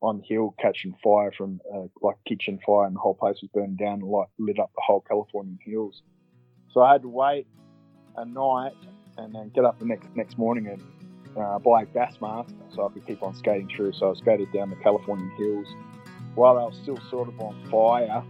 on the hill catching fire from uh, like kitchen fire, and the whole place was burning down and like lit up the whole Californian hills. So I had to wait a night and then get up the next next morning and uh, buy a gas mask so I could keep on skating through. So I skated down the Californian hills while I was still sort of on fire.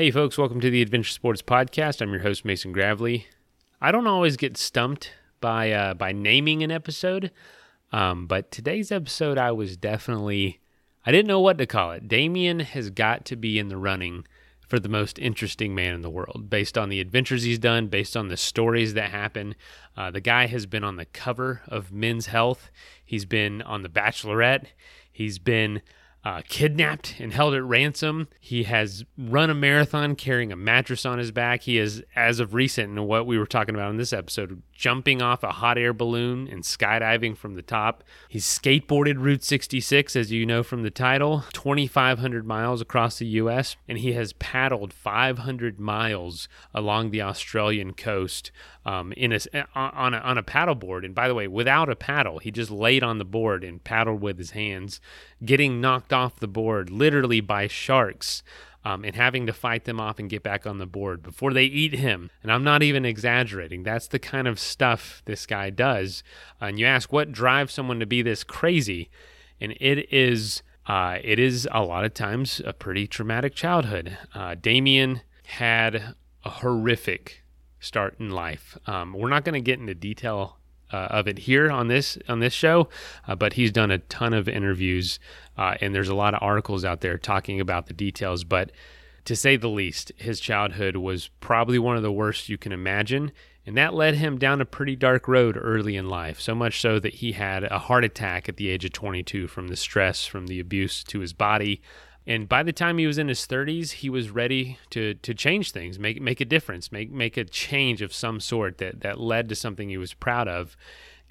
Hey, folks, welcome to the Adventure Sports Podcast. I'm your host, Mason Gravely. I don't always get stumped by uh, by naming an episode, um, but today's episode, I was definitely I didn't know what to call it. Damien has got to be in the running for the most interesting man in the world, based on the adventures he's done, based on the stories that happen. Uh, the guy has been on the cover of Men's Health. He's been on The Bachelorette. He's been uh, kidnapped and held at ransom. He has run a marathon carrying a mattress on his back. He is, as of recent, and what we were talking about in this episode, jumping off a hot air balloon and skydiving from the top. He's skateboarded Route 66, as you know from the title, 2,500 miles across the U.S., and he has paddled 500 miles along the Australian coast um, in a, on, a, on a paddleboard. And by the way, without a paddle, he just laid on the board and paddled with his hands, getting knocked off the board literally by sharks um, and having to fight them off and get back on the board before they eat him. And I'm not even exaggerating. That's the kind of stuff this guy does. Uh, and you ask what drives someone to be this crazy, and it is. Uh, it is a lot of times a pretty traumatic childhood. Uh, Damien had a horrific start in life. Um, we're not going to get into detail uh, of it here on this on this show, uh, but he's done a ton of interviews, uh, and there's a lot of articles out there talking about the details. But to say the least, his childhood was probably one of the worst you can imagine, and that led him down a pretty dark road early in life. So much so that he had a heart attack at the age of 22 from the stress from the abuse to his body. And by the time he was in his 30s, he was ready to to change things, make make a difference, make make a change of some sort that that led to something he was proud of.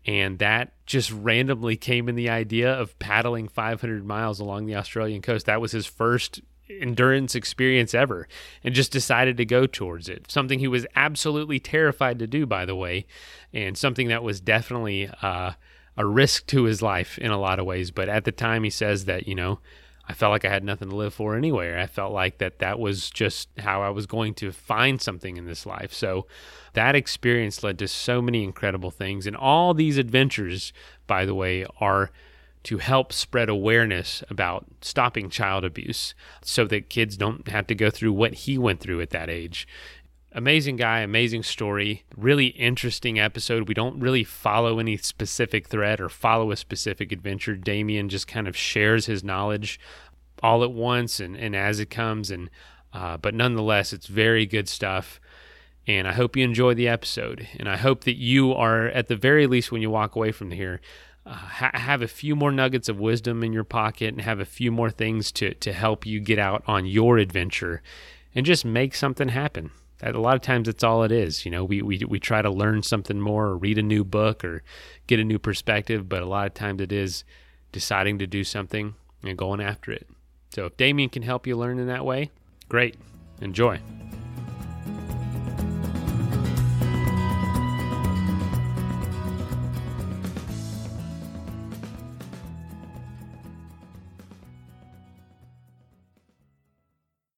And that just randomly came in the idea of paddling 500 miles along the Australian coast. That was his first endurance experience ever and just decided to go towards it. Something he was absolutely terrified to do, by the way, and something that was definitely uh, a risk to his life in a lot of ways. But at the time, he says that, you know, I felt like I had nothing to live for anyway. I felt like that that was just how I was going to find something in this life. So that experience led to so many incredible things. And all these adventures, by the way, are to help spread awareness about stopping child abuse so that kids don't have to go through what he went through at that age. Amazing guy, amazing story, really interesting episode. We don't really follow any specific thread or follow a specific adventure. Damien just kind of shares his knowledge all at once and, and as it comes. And uh, but nonetheless, it's very good stuff. And I hope you enjoy the episode. And I hope that you are, at the very least, when you walk away from here, uh, ha- have a few more nuggets of wisdom in your pocket and have a few more things to, to help you get out on your adventure and just make something happen a lot of times it's all it is you know? We, we we try to learn something more or read a new book or get a new perspective but a lot of times it is deciding to do something and going after it. So if damien can help you learn in that way great. Enjoy.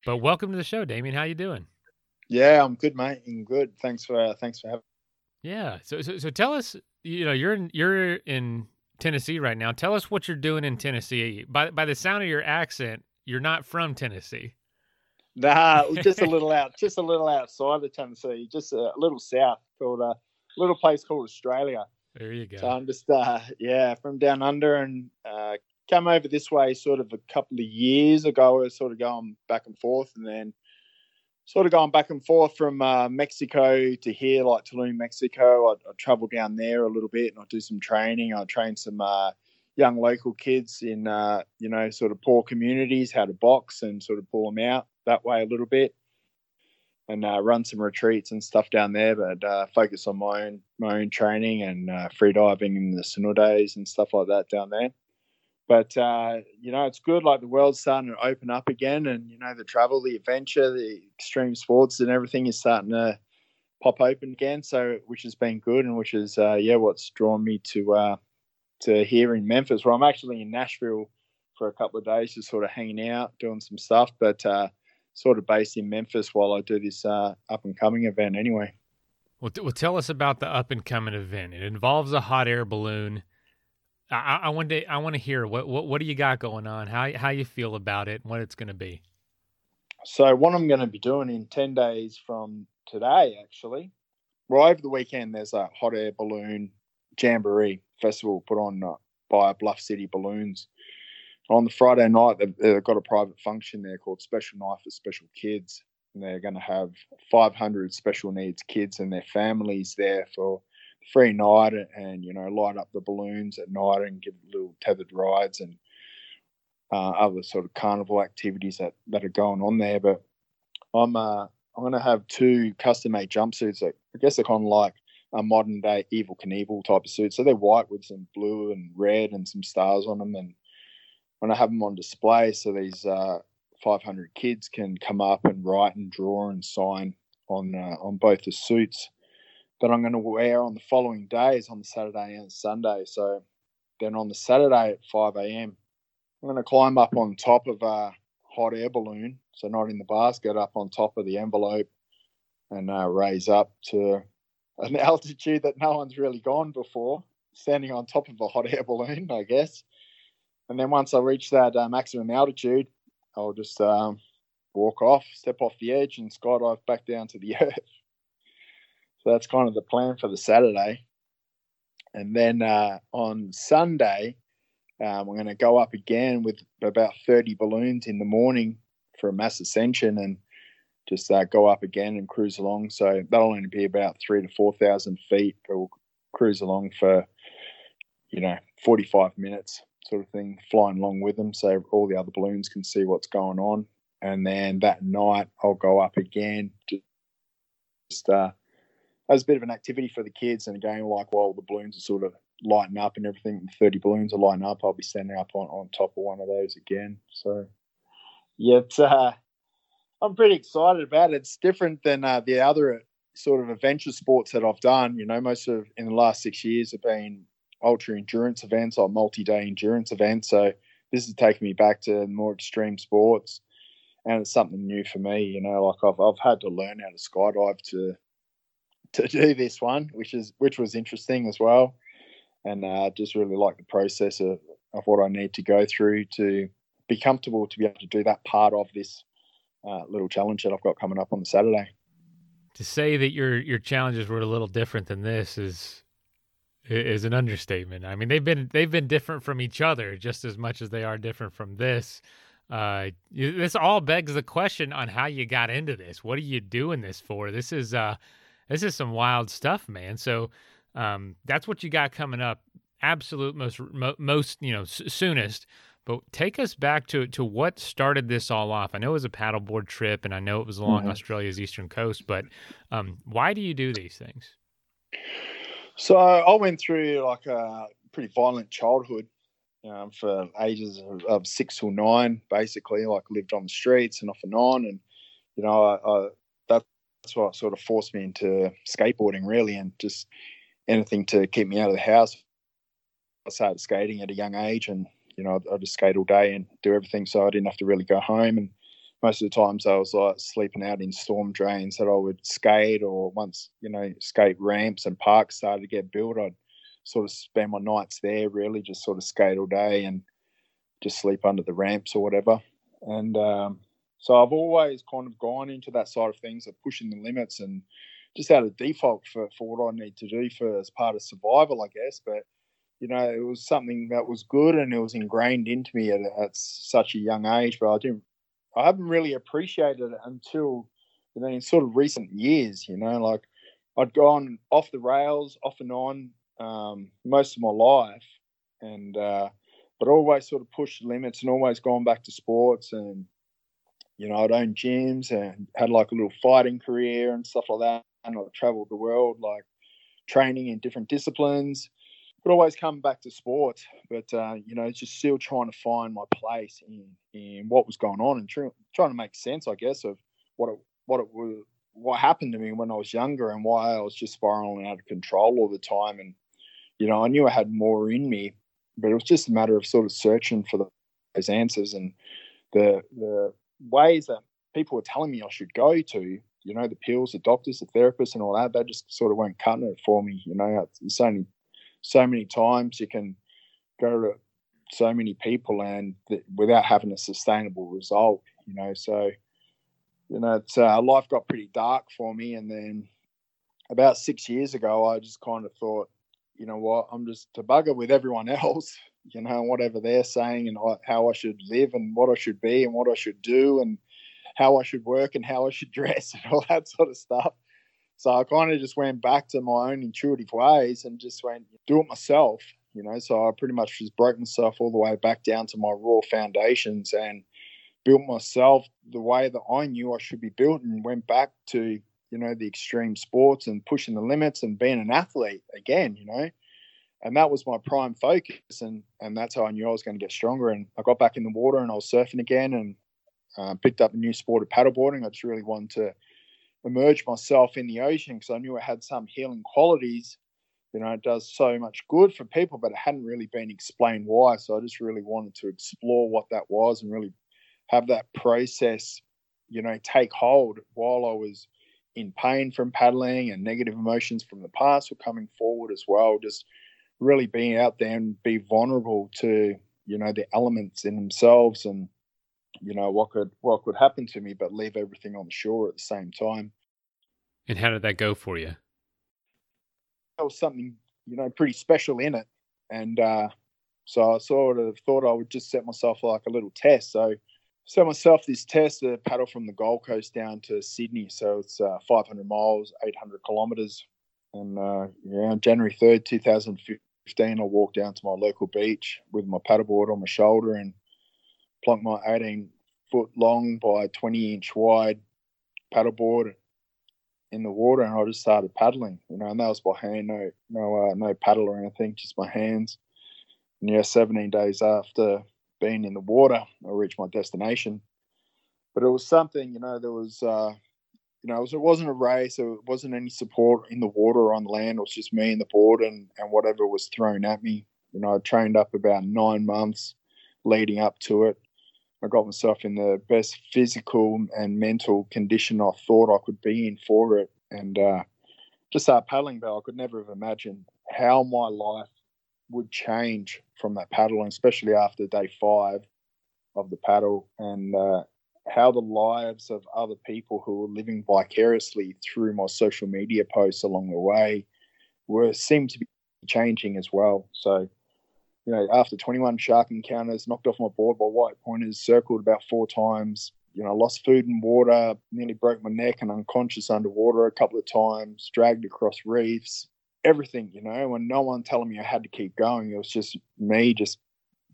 But welcome to the show damien. How you doing yeah, I'm good, mate. I'm good. Thanks for uh, thanks for having. Yeah. So, so so tell us. You know, you're in you're in Tennessee right now. Tell us what you're doing in Tennessee. By by the sound of your accent, you're not from Tennessee. Nah, just a little out, just a little outside of Tennessee, just a little south called a little place called Australia. There you go. So I'm just uh, yeah from down under and uh, come over this way sort of a couple of years ago. I was sort of going back and forth, and then sort of going back and forth from uh, Mexico to here, like Tulum, Mexico. I'd, I'd, travel down there a little bit and I'd do some training. I'd train some uh, young local kids in, uh, you know, sort of poor communities, how to box and sort of pull them out that way a little bit. And uh, run some retreats and stuff down there, but uh, focus on my own my own training and uh, free diving in the days and stuff like that down there. But uh, you know, it's good. Like the world's starting to open up again, and you know, the travel, the adventure, the extreme sports, and everything is starting to pop open again. So, which has been good, and which is uh, yeah, what's drawn me to uh, to here in Memphis, where I'm actually in Nashville for a couple of days, just sort of hanging out, doing some stuff, but uh, sort of based in Memphis while I do this uh, up and coming event. Anyway. Well, t- well, tell us about the up and coming event. It involves a hot air balloon. I, I want to I want to hear what, what what do you got going on? How how you feel about it? What it's going to be? So what I'm going to be doing in ten days from today, actually, well over the weekend, there's a hot air balloon jamboree festival put on uh, by Bluff City Balloons. On the Friday night, they've, they've got a private function there called Special Night for Special Kids, and they're going to have 500 special needs kids and their families there for free night and you know light up the balloons at night and give little tethered rides and uh, other sort of carnival activities that, that are going on there. But I'm uh, I'm going to have two custom made jumpsuits that I guess they're kind of like a modern day Evel Knievel type of suit. So they're white with some blue and red and some stars on them. And when I have them on display, so these uh, 500 kids can come up and write and draw and sign on uh, on both the suits that I'm going to wear on the following days on the Saturday and Sunday. So then on the Saturday at 5 a.m., I'm going to climb up on top of a hot air balloon, so not in the basket, up on top of the envelope and uh, raise up to an altitude that no one's really gone before, standing on top of a hot air balloon, I guess. And then once I reach that uh, maximum altitude, I'll just um, walk off, step off the edge, and skydive back down to the earth. So that's kind of the plan for the Saturday. And then uh, on Sunday, um, we're going to go up again with about 30 balloons in the morning for a mass ascension and just uh, go up again and cruise along. So that'll only be about three to 4,000 feet, but we'll cruise along for, you know, 45 minutes sort of thing, flying along with them so all the other balloons can see what's going on. And then that night, I'll go up again, just uh, as a bit of an activity for the kids and again like while the balloons are sort of lighting up and everything 30 balloons are lighting up i'll be standing up on, on top of one of those again. So yeah it's, uh, i'm pretty excited about it. It's different than uh, the other sort of adventure sports that i've done. You know most of in the last six years have been ultra endurance events or multi-day endurance events. So this is taking me back to more extreme sports and it's something new for me you know like i've, I've had to learn how to skydive to to do this one, which is which was interesting as well, and uh, just really like the process of, of what I need to go through to be comfortable to be able to do that part of this uh, little challenge that I've got coming up on the Saturday. To say that your your challenges were a little different than this is is an understatement. I mean, they've been they've been different from each other just as much as they are different from this. Uh, this all begs the question on how you got into this. What are you doing this for? This is uh, this is some wild stuff, man. So um, that's what you got coming up. Absolute most most you know soonest. But take us back to to what started this all off. I know it was a paddleboard trip, and I know it was along mm-hmm. Australia's eastern coast. But um, why do you do these things? So I went through like a pretty violent childhood um, for ages of, of, six till nine, basically. Like lived on the streets and off and on, and you know, I, that's what sort of forced me into skateboarding really and just anything to keep me out of the house. I started skating at a young age and you know i just skate all day and do everything so i didn't have to really go home. And most of the times i was like sleeping out in storm drains that i would skate or once you know skate ramps and parks started to get built i'd sort of spend my nights there really just sort of skate all day and just sleep under the ramps or whatever. And um, so I've always kind of gone into that side of things of pushing the limits and just out of default for, for what I need to do for as part of survival, I guess. But you know, it was something that was good and it was ingrained into me at, at such a young age. But I didn't, I haven't really appreciated it until you know in sort of recent years. You know, like I'd gone off the rails, off and on um, most of my life, and uh, but always sort of pushed limits and always gone back to sports and you know, I'd owned gyms and had like a little fighting career and stuff like that. And I traveled the world, like training in different disciplines. could always come back to sport, but uh, you know, just still trying to find my place in in what was going on and try, trying to make sense, I guess, of what it what it was, what happened to me when I was younger, and why I was just spiraling out of control all the time. And you know, I knew I had more in me, but it was just a matter of sort of searching for those answers and the the ways that people were telling me I should go to. You know, the pills, the doctors, the therapists, and all that. They just sort of weren't cutting it for me. You know, it's only so many times you can go to so many people and th- without having a sustainable result you know so you know uh, life got pretty dark for me and then about six years ago i just kind of thought you know what i'm just to bugger with everyone else you know whatever they're saying and how i should live and what i should be and what i should do and how i should work and how i should dress and all that sort of stuff so I kind of just went back to my own intuitive ways and just went do it myself, you know. So I pretty much just broke myself all the way back down to my raw foundations and built myself the way that I knew I should be built and went back to, you know, the extreme sports and pushing the limits and being an athlete again, you know. And that was my prime focus and and that's how I knew I was going to get stronger. And I got back in the water and I was surfing again and uh, picked up a new sport of paddleboarding. I just really wanted to immerse myself in the ocean because I knew it had some healing qualities. You know, it does so much good for people, but it hadn't really been explained why. So I just really wanted to explore what that was and really have that process, you know, take hold while I was in pain from paddling and negative emotions from the past were coming forward as well. Just really being out there and be vulnerable to, you know, the elements in themselves and you know what could what could happen to me, but leave everything on the shore at the same time. And how did that go for you? There was something you know pretty special in it, and uh, so I sort of thought I would just set myself like a little test. So set myself this test to paddle from the Gold Coast down to Sydney. So it's uh, 500 miles, 800 kilometers. And uh, yeah, January 3rd, 2015, I walked down to my local beach with my paddleboard on my shoulder and plonk my 18 foot long by 20 inch wide paddleboard in the water and I just started paddling, you know, and that was by hand, no, no, uh, no paddle or anything, just my hands. And yeah, 17 days after being in the water, I reached my destination. But it was something, you know, there was, uh, you know, it, was, it wasn't a race, it wasn't any support in the water or on land. It was just me and the board and, and whatever was thrown at me. You know, I trained up about nine months leading up to it. I got myself in the best physical and mental condition I thought I could be in for it. And uh, just that paddling, but I could never have imagined how my life would change from that paddling, especially after day five of the paddle, and uh, how the lives of other people who were living vicariously through my social media posts along the way were seemed to be changing as well. So you know, after 21 shark encounters, knocked off my board by white pointers, circled about four times. You know, lost food and water, nearly broke my neck and unconscious underwater a couple of times, dragged across reefs, everything, you know, and no one telling me I had to keep going. It was just me, just,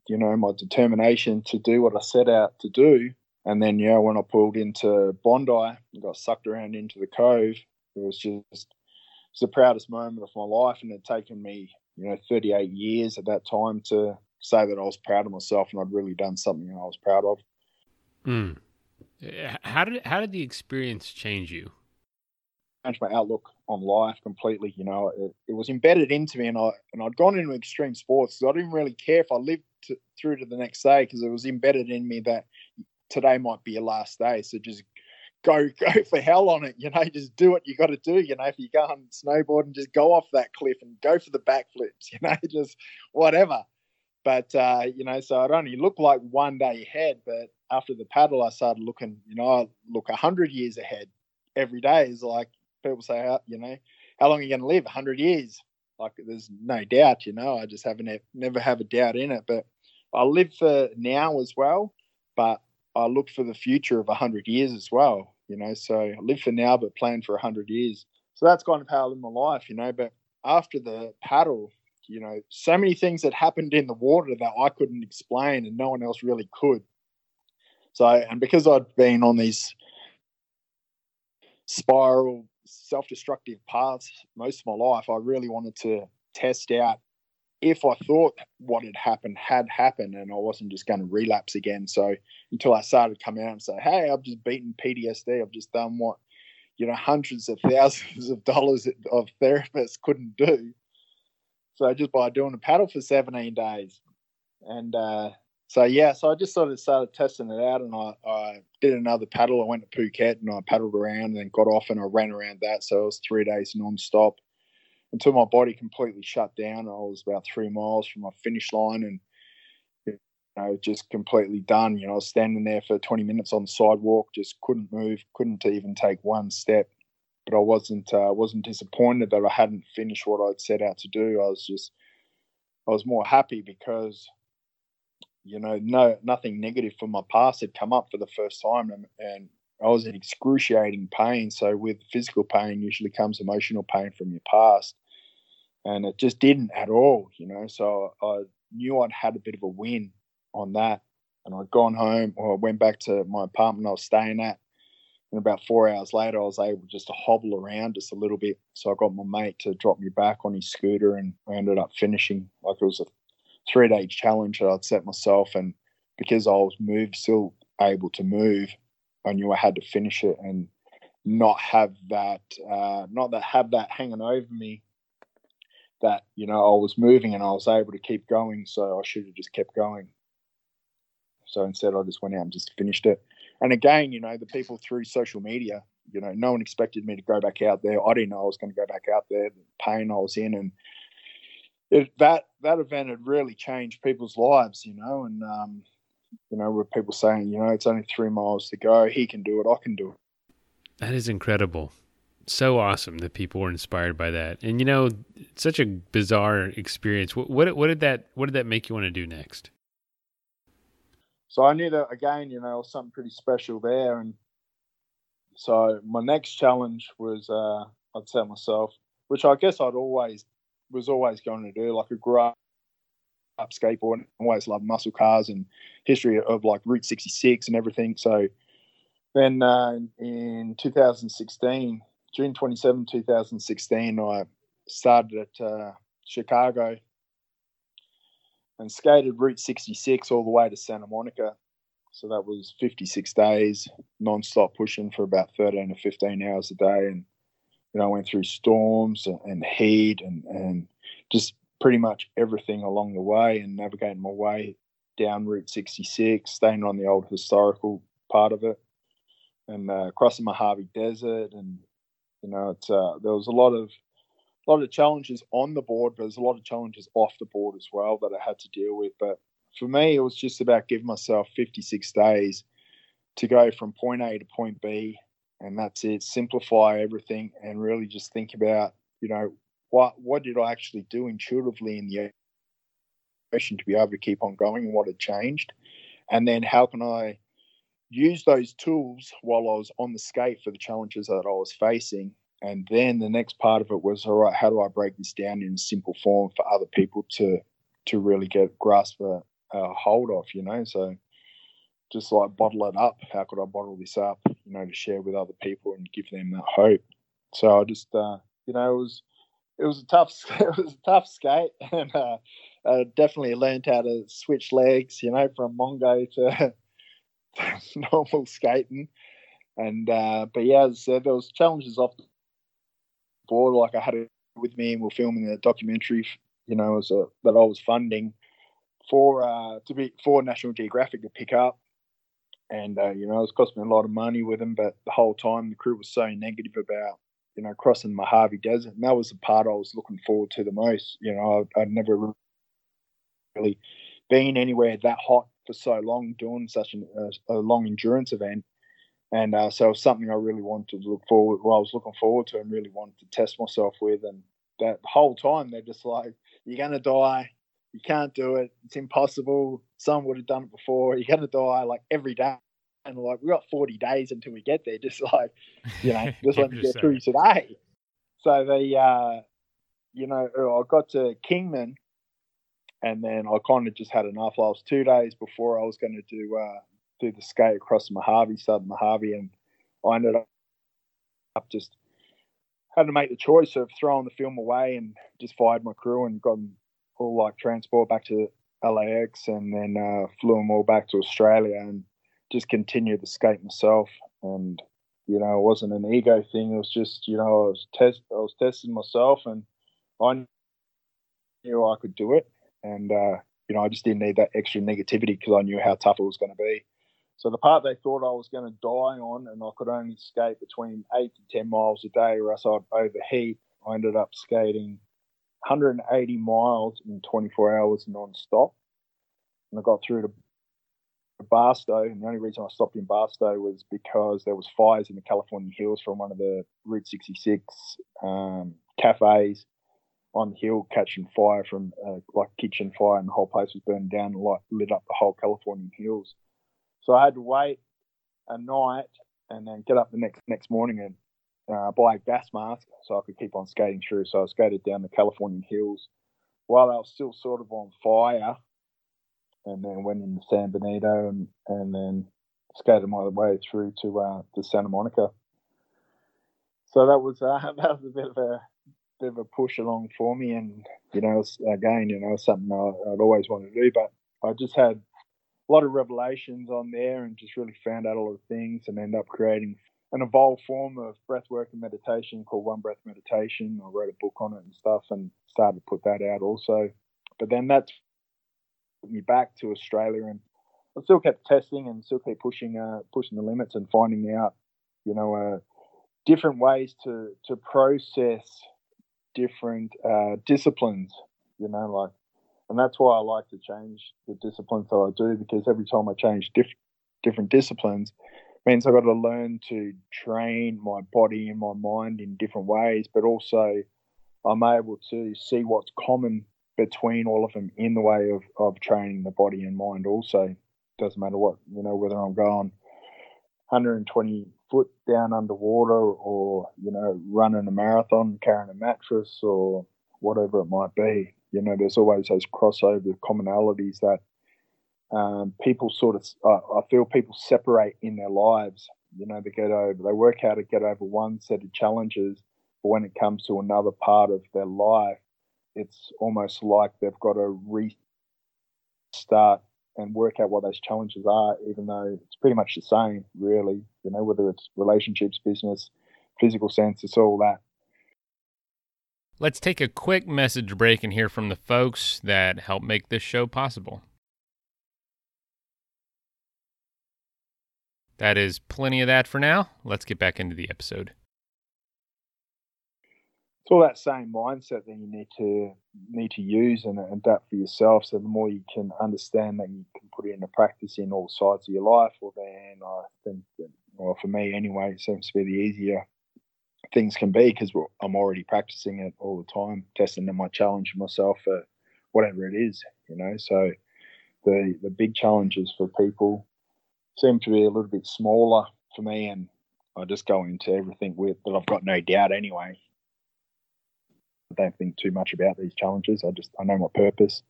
you know, my determination to do what I set out to do. And then, yeah, when I pulled into Bondi and got sucked around into the cove, it was just it's the proudest moment of my life. And it had taken me you know, 38 years at that time to say that I was proud of myself and I'd really done something I was proud of. Mm. How did how did the experience change you? Changed my outlook on life completely. You know, it, it was embedded into me, and I and I'd gone into extreme sports. So I didn't really care if I lived to, through to the next day because it was embedded in me that today might be your last day. So just go go for hell on it. You know, just do what you got to do. You know, if you go on snowboard and just go off that cliff and go for the backflips. You know, just whatever. But uh, you know, so it only looked like one day ahead. But after the paddle, I started looking. You know, I look a hundred years ahead every day. Is like people say, you know, how long are you going to live? A hundred years. Like there's no doubt. You know, I just haven't never have a doubt in it. But I live for now as well. But I look for the future of 100 years as well, you know. So I live for now, but plan for 100 years. So that's kind of how I live my life, you know. But after the paddle, you know, so many things that happened in the water that I couldn't explain and no one else really could. So, and because I'd been on these spiral, self destructive paths most of my life, I really wanted to test out if I thought what had happened had happened and I wasn't just going to relapse again. So until I started coming out and say, hey, I've just beaten PTSD, I've just done what, you know, hundreds of thousands of dollars of therapists couldn't do. So just by doing a paddle for 17 days. And uh, so, yeah, so I just sort of started testing it out and I, I did another paddle. I went to Phuket and I paddled around and then got off and I ran around that. So it was three days non-stop until my body completely shut down. I was about three miles from my finish line and you know just completely done. You know, I was standing there for 20 minutes on the sidewalk, just couldn't move, couldn't even take one step. But I wasn't uh, wasn't disappointed that I hadn't finished what I'd set out to do. I was just I was more happy because you know no nothing negative from my past had come up for the first time and, and I was in excruciating pain. So with physical pain usually comes emotional pain from your past. And it just didn't at all, you know. So I knew I'd had a bit of a win on that. And I'd gone home or I went back to my apartment I was staying at. And about four hours later, I was able just to hobble around just a little bit. So I got my mate to drop me back on his scooter and I ended up finishing like it was a three day challenge that I'd set myself. And because I was moved, still able to move, I knew I had to finish it and not have that, uh, not that have that hanging over me. That you know I was moving and I was able to keep going, so I should have just kept going. So instead, I just went out and just finished it. And again, you know, the people through social media, you know, no one expected me to go back out there. I didn't know I was going to go back out there. The pain I was in, and it, that that event had really changed people's lives, you know. And um, you know, with people saying, you know, it's only three miles to go. He can do it. I can do it. That is incredible. So awesome that people were inspired by that. And you know, such a bizarre experience. What, what what did that what did that make you want to do next? So I knew that again, you know, something pretty special there. And so my next challenge was uh, I'd set myself, which I guess I'd always was always going to do. Like I grew up up skateboarding. Always loved muscle cars and history of like Route 66 and everything. So then uh, in 2016, June 27, 2016, I started at uh, Chicago and skated Route 66 all the way to Santa Monica. So that was 56 days non-stop pushing for about 13 to 15 hours a day. And, you know, I went through storms and, and heat and, and just pretty much everything along the way and navigating my way down Route 66, staying on the old historical part of it, and uh, crossing Mojave Desert. And you know, it's uh, there was a lot of a lot of challenges on the board, but there's a lot of challenges off the board as well that I had to deal with. But for me, it was just about giving myself 56 days to go from point A to point B, and that's it. Simplify everything and really just think about you know what what did I actually do intuitively in the ocean to be able to keep on going and what had changed, and then how can I use those tools while I was on the skate for the challenges that I was facing. And then the next part of it was, all right, how do I break this down in a simple form for other people to to really get grasp a, a hold of, you know? So just like bottle it up. How could I bottle this up, you know, to share with other people and give them that hope? So I just, uh, you know, it was it was a tough it was a tough skate, and uh, I definitely learned how to switch legs. You know, from mongo to, normal skating, and uh, but yeah, said, there was challenges off the board. Like I had it with me, and we are filming a documentary. You know, as a, that I was funding for uh, to be for National Geographic to pick up. And uh, you know, it was costing me a lot of money with them, but the whole time the crew was so negative about you know, crossing the Mojave Desert. And that was the part I was looking forward to the most. You know, I, would never really been anywhere that hot for so long doing such an, a, a long endurance event. And uh, so it was something I really wanted to look forward. Well, I was looking forward to and really wanted to test myself with. And that whole time, they're just like, "You're gonna die. You can't do it. It's impossible. Someone would have done it before. You're gonna die like every day." And like we got 40 days until we get there just like you know just let me get through today. So the uh you know i got to kingman and then i kind of just had enough. I was two days before i was going to do uh do the skate across mojave southern mojave and i ended up just had to make the choice of throwing the film away and just fired my crew and gone all like transport back to LAX, and then uh, flew them all back to Australia, and just continued to skate myself. And you know, it wasn't an ego thing. It was just you know, I was test, I was testing myself, and I knew I could do it, and uh, you know, I just didn't need that extra negativity because I knew how tough it was going to be. So the part they thought I was going to die on, and I could only skate between eight to ten miles a day, or else I'd overheat. I ended up skating 180 miles in 24 hours non-stop, and I got through to Barstow. And the only reason I stopped in Barstow was because there was fires in the California hills from one of the Route 66 um, cafes on the hill catching fire from uh, like kitchen fire, and the whole place was burned down and like lit up the whole California hills. So I had to wait a night and then get up the next next morning and uh, buy a gas mask so I could keep on skating through. So I skated down the California hills while I was still sort of on fire, and then went into San Bernardino and and then skated my way through to uh, to Santa Monica. So that was uh, that was a bit of a bit of a push along for me, and you know, again, you know, something I, I'd always wanted to do, but I just had a lot of revelations on there and just really found out a lot of things and end up creating an evolved form of breathwork and meditation called One Breath Meditation. I wrote a book on it and stuff and started to put that out also. But then that me back to Australia and I still kept testing and still kept pushing uh, pushing the limits and finding out, you know, uh, different ways to to process different uh, disciplines. You know, like and that's why I like to change the disciplines that I do because every time I change diff- different disciplines means I've got to learn to train my body and my mind in different ways, but also I'm able to see what's common between all of them in the way of, of training the body and mind also. Doesn't matter what, you know, whether I'm going 120 foot down underwater or, you know, running a marathon, carrying a mattress or whatever it might be you know, there's always those crossover commonalities that um, people sort of, I feel people separate in their lives. You know, they get over, they work out to get over one set of challenges, but when it comes to another part of their life, it's almost like they've got to restart and work out what those challenges are, even though it's pretty much the same, really. You know, whether it's relationships, business, physical sense, it's all that. Let's take a quick message break and hear from the folks that help make this show possible. That is plenty of that for now. Let's get back into the episode. It's all that same mindset that you need to need to use and adapt for yourself. So the more you can understand that you can put it into practice in all sides of your life, well then I think that, well for me anyway, it seems to be the easier things can be because I'm already practicing it all the time, testing and my challenge myself for whatever it is, you know. So the the big challenges for people seem to be a little bit smaller for me, and I just go into everything with that I've got no doubt anyway. I don't think too much about these challenges. I just I know my purpose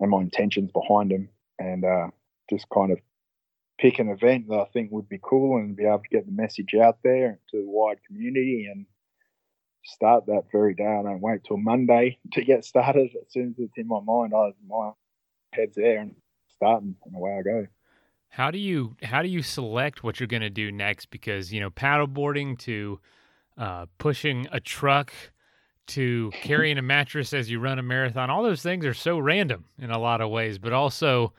and my intentions behind them, and uh, just kind of pick an event that I think would be cool and be able to get the message out there to the wide community and start that very day. I don't wait till Monday to get started. As soon as it's in my mind, I my head's there and starting and away I go. How do you how do you select what you're going to do next? Because you know paddleboarding to uh, pushing a truck to carrying a mattress as you run a marathon, all those things are so random in a lot of ways, but also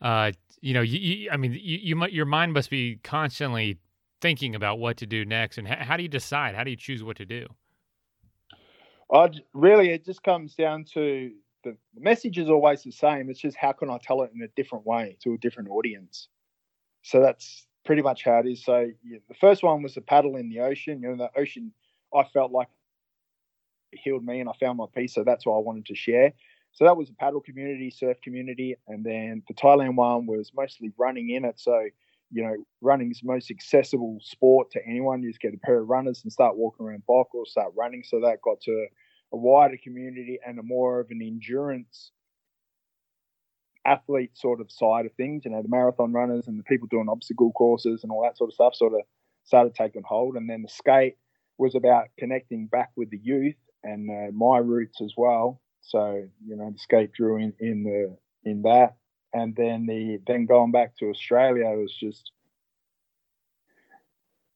uh, you know, you, you I mean, you, you your mind must be constantly thinking about what to do next. And how do you decide? How do you choose what to do? I really, it just comes down to the, message is always the same. It's just how can I tell it in a different way to a different audience? So that's pretty much how it is. So yeah, the first one was the paddle in the ocean. You know, the ocean, I felt like healed me and I found my peace. So that's what I wanted to share. So that was a paddle community, surf community, and then the Thailand one was mostly running in it. So you know, running is the most accessible sport to anyone. You just get a pair of runners and start walking around Bok or start running. So that got to a wider community and a more of an endurance athlete sort of side of things. You know, the marathon runners and the people doing obstacle courses and all that sort of stuff sort of started taking hold. And then the skate was about connecting back with the youth and uh, my roots as well So you know, the skate drew in in the in that, and then the then going back to Australia was just,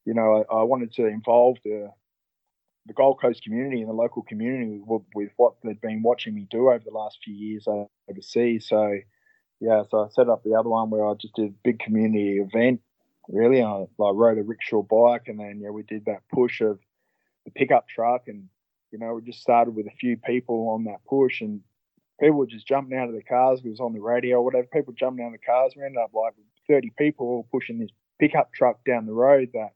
you know, I, I wanted to involve the the Gold Coast community and the local community with, with, what they'd been watching me do over the last few years overseas. So, yeah, so I set up the other one where I just did a big community event. Really, I, I rode a rickshaw bike, and then yeah, we did that push of the pickup truck, and you know, we just started with a few people on that push, and people were just jumping out of the cars. It was on the radio or whatever. People jumping out of the cars. We ended up like 30 people all pushing this pickup truck down the road that,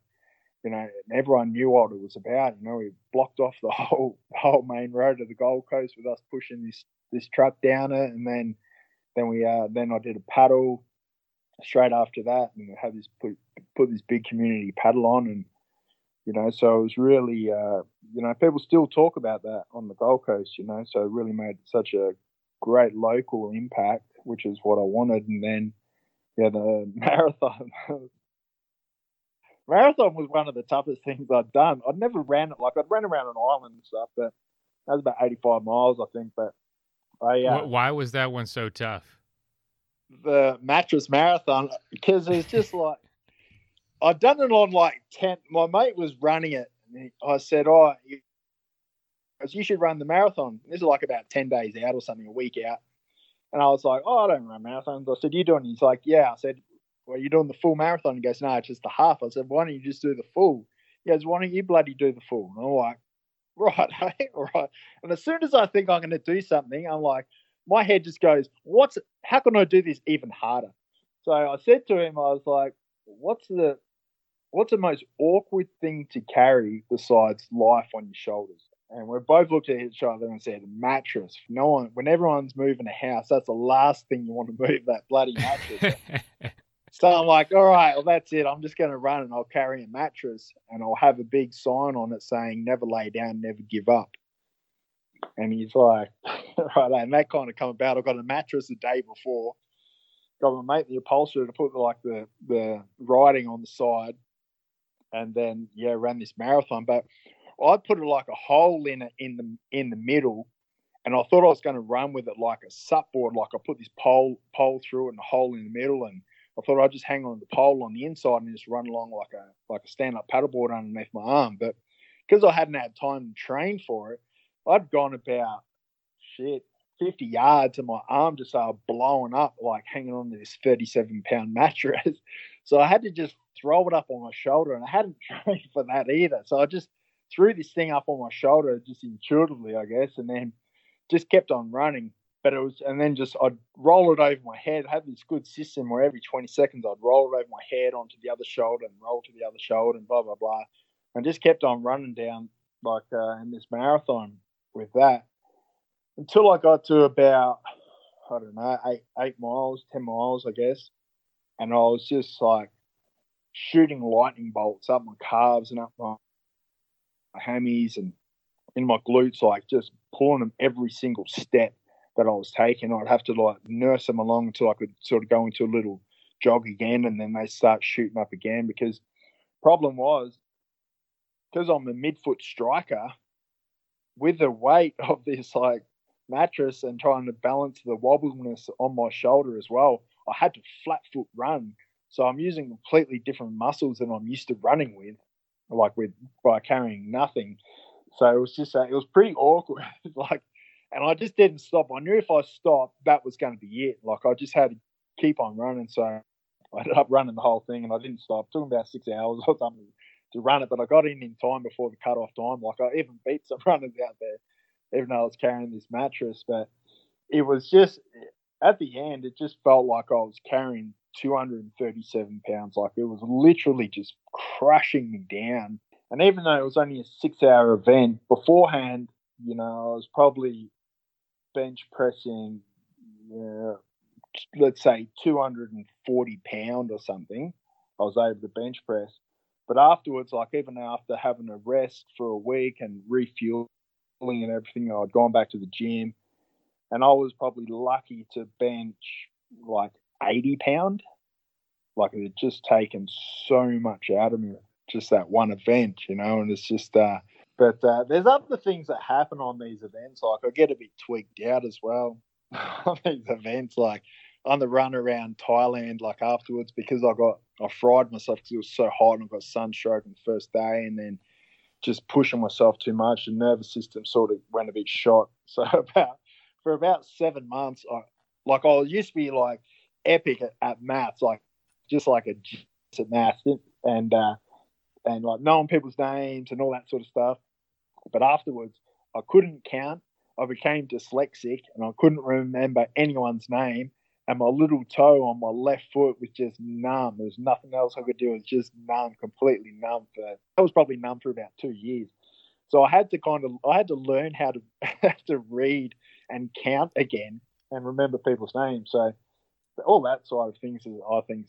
you know, everyone knew what it was about. You know, we blocked off the whole whole main road of the Gold Coast with us pushing this this truck down it, and then then we uh, then I did a paddle straight after that, and had this put put this big community paddle on, and you know, so it was really, uh, you know, people still talk about that on the Gold Coast, you know, so it really made such a great local impact, which is what I wanted. And then, yeah, the marathon. marathon was one of the toughest things I'd done. I'd never ran it like I'd ran around an island and stuff, but that was about 85 miles, I think. But I, uh, why was that one so tough? The mattress marathon, because it's just like I'd done it on like 10. My mate was running it. I said, Oh, you should run the marathon. This is like about 10 days out or something, a week out. And I was like, Oh, I don't run marathons. I said, You doing? He's like, Yeah. I said, Well, you're doing the full marathon? He goes, No, it's just the half. I said, Why don't you just do the full? He goes, Why don't you bloody do the full? And I'm like, Right, hey, right. And as soon as I think I'm going to do something, I'm like, my head just goes, What's, how can I do this even harder? So I said to him, I was like, What's the, what's the most awkward thing to carry besides life on your shoulders? And we both looked at each other and said, mattress. No one, when everyone's moving a house, that's the last thing you want to move that bloody mattress. so I'm like, all right, well, that's it. I'm just going to run and I'll carry a mattress and I'll have a big sign on it saying, never lay down, never give up. And he's like, right, and that kind of come about. I got a mattress the day before. Got my mate the upholsterer to put like the the writing on the side and then yeah, ran this marathon. But I put like a hole in it in the in the middle, and I thought I was going to run with it like a sup board. Like I put this pole pole through it and a hole in the middle, and I thought I'd just hang on the pole on the inside and just run along like a like a stand up paddleboard underneath my arm. But because I hadn't had time to train for it, I'd gone about shit 50 yards and my arm just started blowing up, like hanging on to this 37 pound mattress. So I had to just throw it up on my shoulder, and I hadn't trained for that either. So I just threw this thing up on my shoulder, just intuitively, I guess, and then just kept on running. But it was, and then just I'd roll it over my head. I had this good system where every 20 seconds I'd roll it over my head onto the other shoulder and roll to the other shoulder and blah blah blah, and just kept on running down like uh, in this marathon with that until I got to about I don't know eight eight miles, ten miles, I guess, and I was just like shooting lightning bolts up my calves and up my, my hammies and in my glutes, like just pulling them every single step that I was taking. I'd have to like nurse them along until I could sort of go into a little jog again, and then they start shooting up again. Because problem was, because I'm a midfoot striker, with the weight of this like mattress and trying to balance the wobbliness on my shoulder as well, I had to flat foot run so I'm using completely different muscles than I'm used to running with, like with by carrying nothing. So it was just uh, it was pretty awkward. like, and I just didn't stop. I knew if I stopped, that was going to be it. Like I just had to keep on running. So I ended up running the whole thing, and I didn't stop. It took about six hours or something to run it, but I got in in time before the cut off time. Like I even beat some runners out there, even though I was carrying this mattress. But it was just at the end, it just felt like I was carrying 237 pounds. Like it was literally just crushing me down. And even though it was only a six hour event, beforehand, you know, I was probably bench pressing, uh, let's say 240 pound or something. I was able to bench press. But afterwards, like even after having a rest for a week and refueling and everything, I'd gone back to the gym and I was probably lucky to bench like 80 pound. Like it had just taken so much out of me, just that one event, you know. And it's just, uh, But uh, there's other things that happen on these events. Like I get a bit tweaked out as well on these events. Like on the run around Thailand, like afterwards, because I got I fried myself because it was so hot and I got sunstroke on the first day, and then just pushing myself too much, the nervous system sort of went a bit shot. So about for about seven months, I like I used to be like epic at, at maths, like just like a at maths, and uh, and like knowing people's names and all that sort of stuff. But afterwards, I couldn't count. I became dyslexic and I couldn't remember anyone's name. And my little toe on my left foot was just numb. There was nothing else I could do. It was just numb, completely numb. For I was probably numb for about two years. So I had to kind of I had to learn how to to read and count again and remember people's names. So all that side of things is I think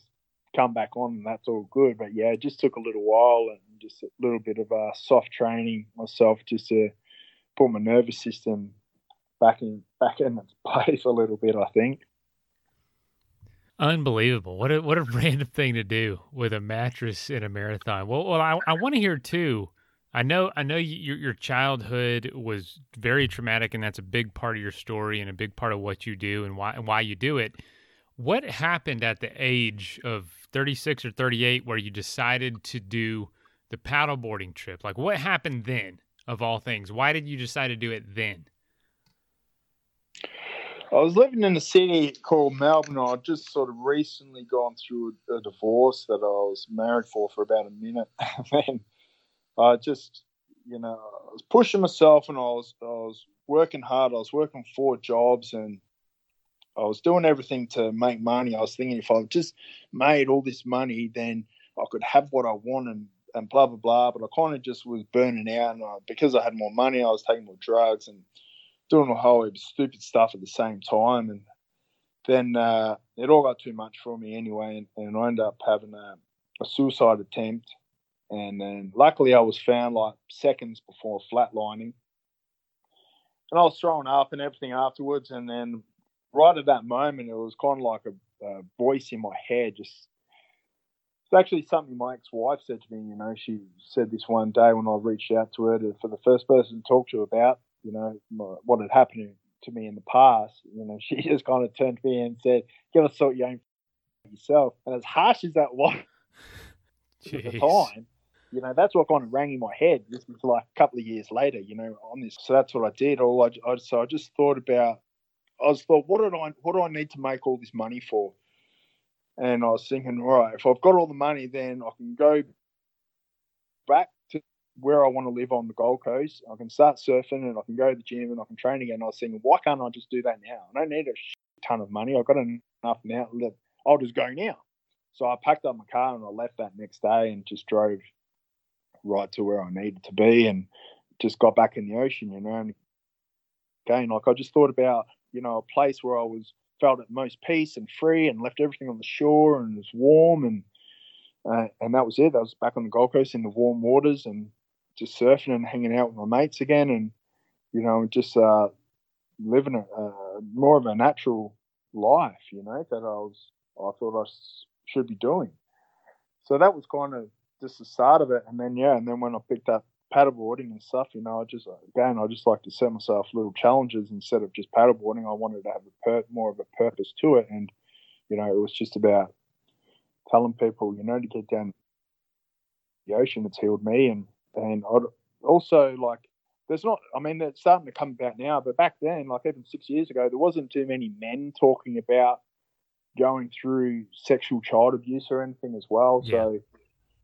come back on and that's all good. But yeah, it just took a little while and just a little bit of uh, soft training myself just to put my nervous system back in back in its place a little bit. I think. Unbelievable! What a what a random thing to do with a mattress in a marathon. Well, well, I, I want to hear too. I know I know your your childhood was very traumatic, and that's a big part of your story and a big part of what you do and why and why you do it. What happened at the age of 36 or 38 where you decided to do the paddleboarding trip? Like, what happened then, of all things? Why did you decide to do it then? I was living in a city called Melbourne. I'd just sort of recently gone through a, divorce that I was married for for about a minute. and then I just, you know, I was pushing myself and I was, I was working hard. I was working four jobs and I was doing everything to make money. I was thinking if I just made all this money, then I could have what I want and, and blah blah blah. But I kind of just was burning out, and I, because I had more money, I was taking more drugs and doing a whole heap of stupid stuff at the same time. And then uh, it all got too much for me anyway, and, and I ended up having a, a suicide attempt. And then luckily, I was found like seconds before flatlining. And I was throwing up and everything afterwards. And then right at that moment, it was kind of like a, a voice in my head. Just it's actually something my ex-wife said to me. You know, she said this one day when I reached out to her to, for the first person to talk to about, you know, my, what had happened to me in the past. You know, she just kind of turned to me and said, "You got to sort your own yourself." And as harsh as that was at the time, you know, that's what kind of rang in my head. This was like a couple of years later, you know, on this. So that's what I did. All I, I so I just thought about I was thought, what did I what do I need to make all this money for? And I was thinking, all right, if I've got all the money, then I can go back to where I want to live on the Gold Coast. I can start surfing and I can go to the gym and I can train again. I was thinking, why can't I just do that now? I don't need a ton of money. I've got enough now. I'll just go now. So I packed up my car and I left that next day and just drove right to where I needed to be and just got back in the ocean, you know. And again, like I just thought about you know, a place where I was felt at most peace and free and left everything on the shore and was warm and uh, and that was it. I was back on the Gold Coast in the warm waters and just surfing and hanging out with my mates again and you know just uh, living a, a, more of a natural life. You know that I was I thought I should be doing. So that was kind of just the start of it, and then yeah, and then when I picked up paddleboarding and stuff, you know, I just again I just like to set myself little challenges instead of just paddleboarding. I wanted to have a per- more of a purpose to it, and you know, it was just about telling people, you know, to get down the ocean. It's healed me, and and I'd also like there's not. I mean, it's starting to come about now, but back then, like even six years ago, there wasn't too many men talking about going through sexual child abuse or anything as well. Yeah. So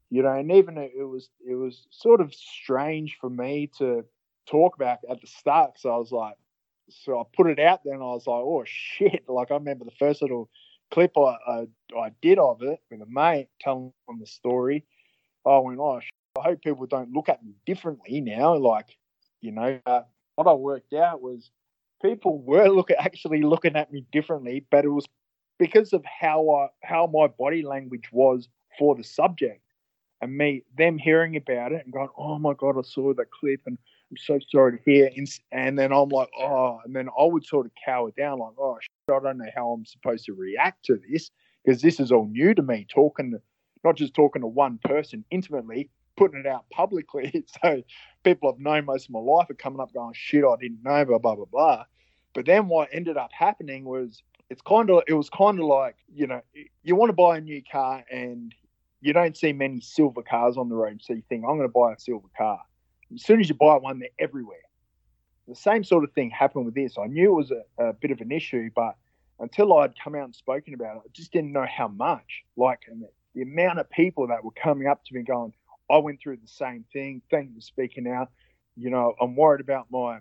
you know, and even it, was it was sort of strange for me to talk about at the start. So I was like, so I put it out there, and I was like, oh shit! Like I remember the first little clip I I, I did of it with a mate telling them the story. I went, oh, shit, I hope people don't look at me differently now. Like, you know, uh, what I worked out was people were look actually looking at me differently, but it was because of how I how my body language was for the subject and me them hearing about it and going, "Oh my god, I saw that clip and I'm so sorry to hear." And then I'm like, "Oh," and then I would sort of cower down, like, "Oh, shit, I don't know how I'm supposed to react to this because this is all new to me." Talking, not just talking to one person intimately, putting it out publicly. So people I've known most of my life are coming up going, shit, I didn't know, blah, blah, blah, blah. But then what ended up happening was it's kind of, it was kind of like, you know, you want to buy a new car and you don't see many silver cars on the road. So you think, I'm going to buy a silver car. As soon as you buy one, they're everywhere. The same sort of thing happened with this. I knew it was a, a bit of an issue, but until I'd come out and spoken about it, I just didn't know how much. Like the amount of people that were coming up to me going, I went through the same thing. Thank you for speaking out. You know, I'm worried about my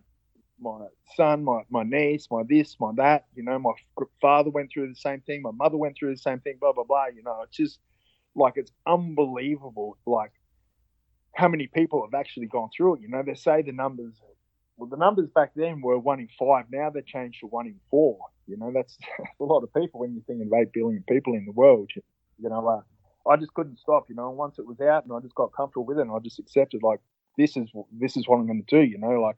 my son, my, my niece, my this, my that. You know, my father went through the same thing. My mother went through the same thing. Blah blah blah. You know, it's just like it's unbelievable. Like how many people have actually gone through it. You know, they say the numbers. Well, the numbers back then were one in five. Now they're changed to one in four. You know, that's a lot of people when you're thinking of eight billion people in the world. You know, uh, I just couldn't stop, you know. Once it was out, and I just got comfortable with it, and I just accepted like this is this is what I'm going to do, you know. Like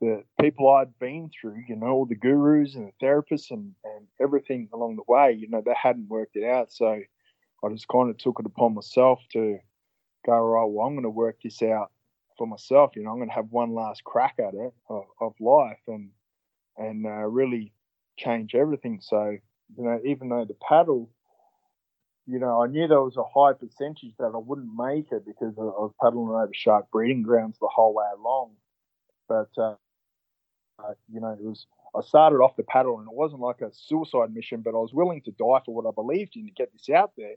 the people I'd been through, you know, all the gurus and the therapists and and everything along the way, you know, they hadn't worked it out, so I just kind of took it upon myself to go right. Well, I'm going to work this out for myself. You know, I'm going to have one last crack at it of, of life and and uh, really change everything. So you know, even though the paddle you know, I knew there was a high percentage that I wouldn't make it because I was paddling over shark breeding grounds the whole way along. But, uh, uh, you know, it was, I started off the paddle and it wasn't like a suicide mission, but I was willing to die for what I believed in to get this out there.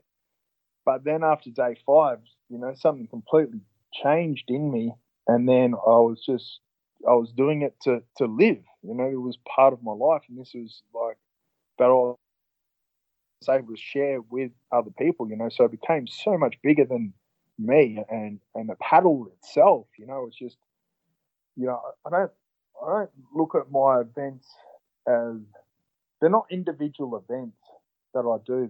But then after day five, you know, something completely changed in me. And then I was just, I was doing it to, to live, you know, it was part of my life. And this was like, that I was able to share with other people, you know. So it became so much bigger than me and and the paddle itself, you know. It's just, you know, I don't I don't look at my events as they're not individual events that I do.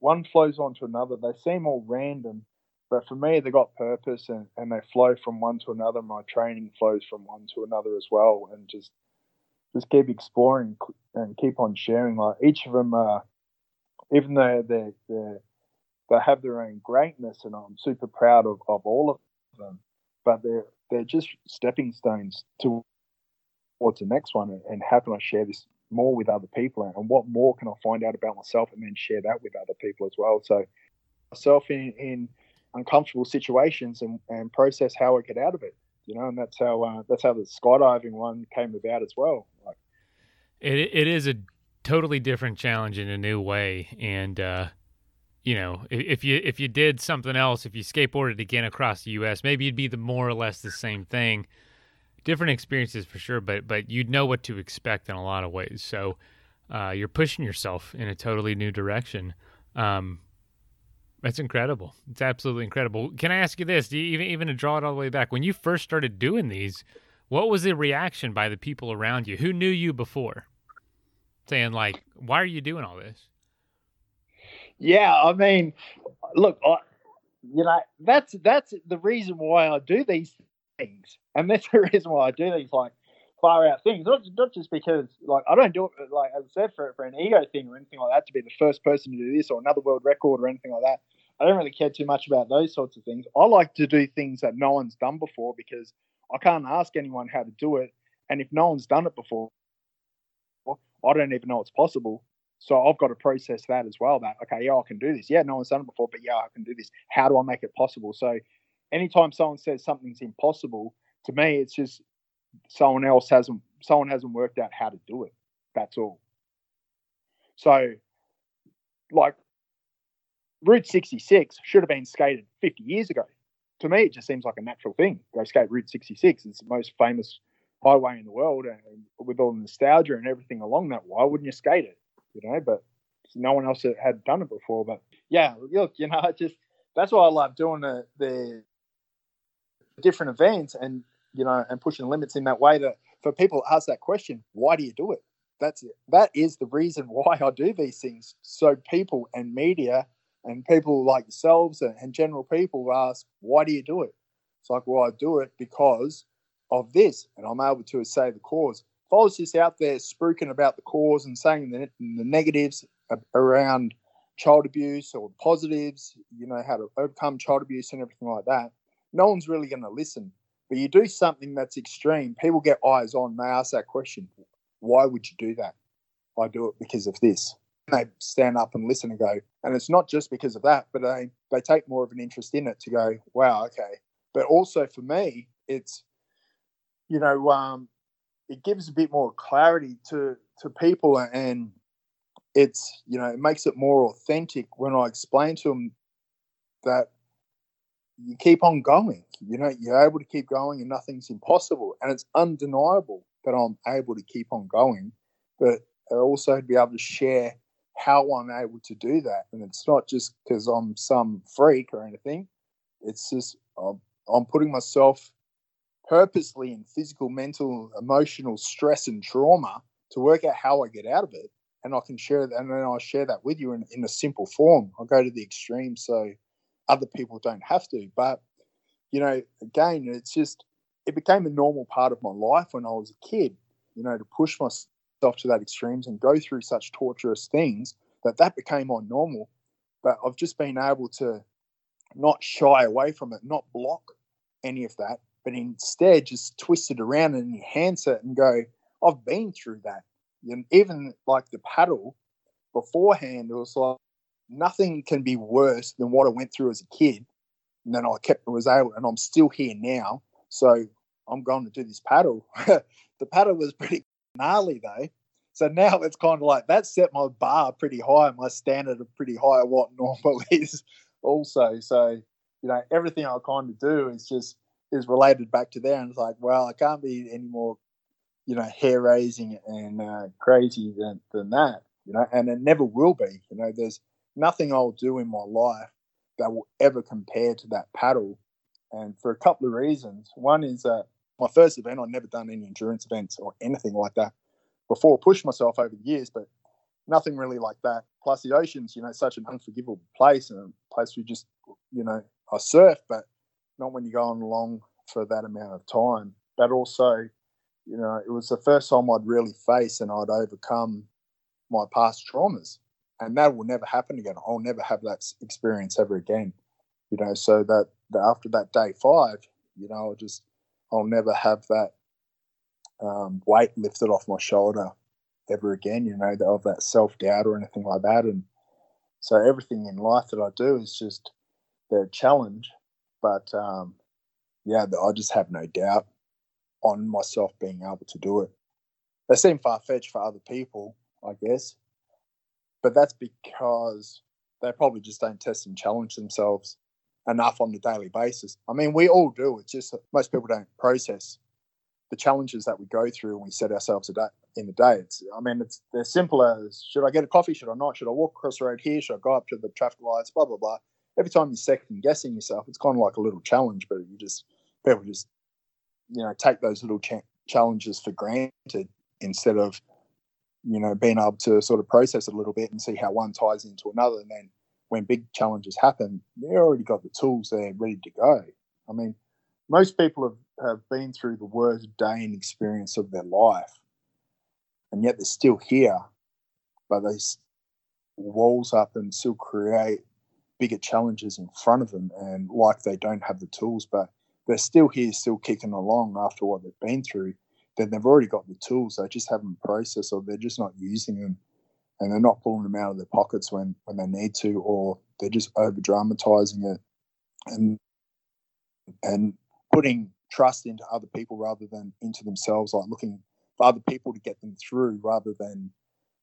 One flows onto another. They seem all random, but for me, they got purpose and, and they flow from one to another. My training flows from one to another as well, and just just keep exploring and keep on sharing. Like each of them are uh, even though they they they have their own greatness, and I'm super proud of, of all of them. But they're they're just stepping stones to towards the next one. And how can I share this more with other people? And what more can I find out about myself, and then share that with other people as well? So myself in, in uncomfortable situations and, and process how I get out of it. You know, and that's how uh, that's how the skydiving one came about as well. Like, it it is a totally different challenge in a new way. And uh, you know, if, you if you did something else, if you skateboarded again across the U.S., maybe you'd be the more or less the same thing. Different experiences for sure, but but you'd know what to expect in a lot of ways. So uh, you're pushing yourself in a totally new direction. Um, that's incredible. It's absolutely incredible. Can I ask you this? Do you even even to draw it all the way back when you first started doing these? What was the reaction by the people around you? Who knew you before? saying like, "Why are you doing all this?" Yeah, I mean, look, I, you know, that's that's the reason why I do these things, and that's the reason why I do these like far out things. Not not just because like I don't do it like as I said for for an ego thing or anything like that to be the first person to do this or another world record or anything like that. I don't really care too much about those sorts of things. I like to do things that no one's done before because I can't ask anyone how to do it, and if no one's done it before, I don't even know it's possible. So I've got to process that as well. That okay, yeah, I can do this. Yeah, no one's done it before, but yeah, I can do this. How do I make it possible? So anytime someone says something's impossible, to me, it's just someone else hasn't someone hasn't worked out how to do it. That's all. So, like Route 66 should have been skated 50 years ago. To me, it just seems like a natural thing. Go skate Route 66. It's the most famous highway in the world and with all the nostalgia and everything along that, why wouldn't you skate it? You know, but no one else had done it before. But yeah, look, you know, just that's why I love doing the, the different events and you know and pushing limits in that way that for people ask that question, why do you do it? That's it. That is the reason why I do these things. So people and media and people like yourselves and, and general people ask, why do you do it? It's like, well, I do it because of this, and I'm able to say the cause. If I was just out there spruiking about the cause and saying the, the negatives around child abuse or positives, you know, how to overcome child abuse and everything like that, no one's really going to listen. But you do something that's extreme, people get eyes on. They ask that question, why would you do that? I do it because of this. And they stand up and listen and go, and it's not just because of that, but they, they take more of an interest in it to go, wow, okay. But also for me, it's, you know, um, it gives a bit more clarity to, to people and it's, you know, it makes it more authentic when I explain to them that you keep on going. You know, you're able to keep going and nothing's impossible. And it's undeniable that I'm able to keep on going, but also to be able to share how I'm able to do that. And it's not just because I'm some freak or anything. It's just I'm, I'm putting myself purposely in physical, mental, emotional stress and trauma to work out how I get out of it. And I can share that, and then I share that with you in, in a simple form. I go to the extreme so other people don't have to. But, you know, again, it's just, it became a normal part of my life when I was a kid, you know, to push myself to that extremes and go through such torturous things that that became my normal. But I've just been able to not shy away from it, not block any of that, but instead just twist it around and enhance it and go, I've been through that. And even like the paddle beforehand, it was like, nothing can be worse than what I went through as a kid. And then I kept was able, and I'm still here now. So I'm going to do this paddle. the paddle was pretty gnarly though. So now it's kind of like that set my bar pretty high, my standard of pretty high what normal is also. So, you know, everything I kind of do is just is related back to there. And it's like, well, I can't be any more, you know, hair raising and uh, crazy than, than that, you know, and it never will be. You know, there's nothing I'll do in my life that will ever compare to that paddle. And for a couple of reasons. One is that my first event, I'd never done any endurance events or anything like that before. Pushed myself over the years, but nothing really like that. Plus, the ocean's, you know, such an unforgivable place and a place we just, you know, I surf, but not when you're going along for that amount of time. But also, you know, it was the first time I'd really face and I'd overcome my past traumas and that will never happen again. I'll never have that experience ever again. You know, so that, that after that day five, you know, I'll just I'll never have that um, weight lifted off my shoulder ever again. You know, of that self doubt or anything like that. And so everything in life that I do is just the challenge. But um, yeah, I just have no doubt on myself being able to do it. They seem far fetched for other people, I guess but that's because they probably just don't test and challenge themselves enough on a daily basis. I mean, we all do. It's just most people don't process the challenges that we go through when we set ourselves a day, in the day. It's, I mean, it's they're simple as should I get a coffee? Should I not? Should I walk across the road here? Should I go up to the traffic lights? Blah blah blah. Every time you're second guessing yourself, it's kind of like a little challenge, but you just people just you know take those little cha- challenges for granted instead of you know, being able to sort of process it a little bit and see how one ties into another. And then when big challenges happen, they already got the tools there ready to go. I mean, most people have, have been through the worst day and experience of their life, and yet they're still here, but they walls up and still create bigger challenges in front of them, and like they don't have the tools, but they're still here, still kicking along after what they've been through then they've already got the tools. They just haven't processed or they're just not using them and they're not pulling them out of their pockets when, when they need to, or they're just over dramatizing it and and putting trust into other people rather than into themselves, like looking for other people to get them through rather than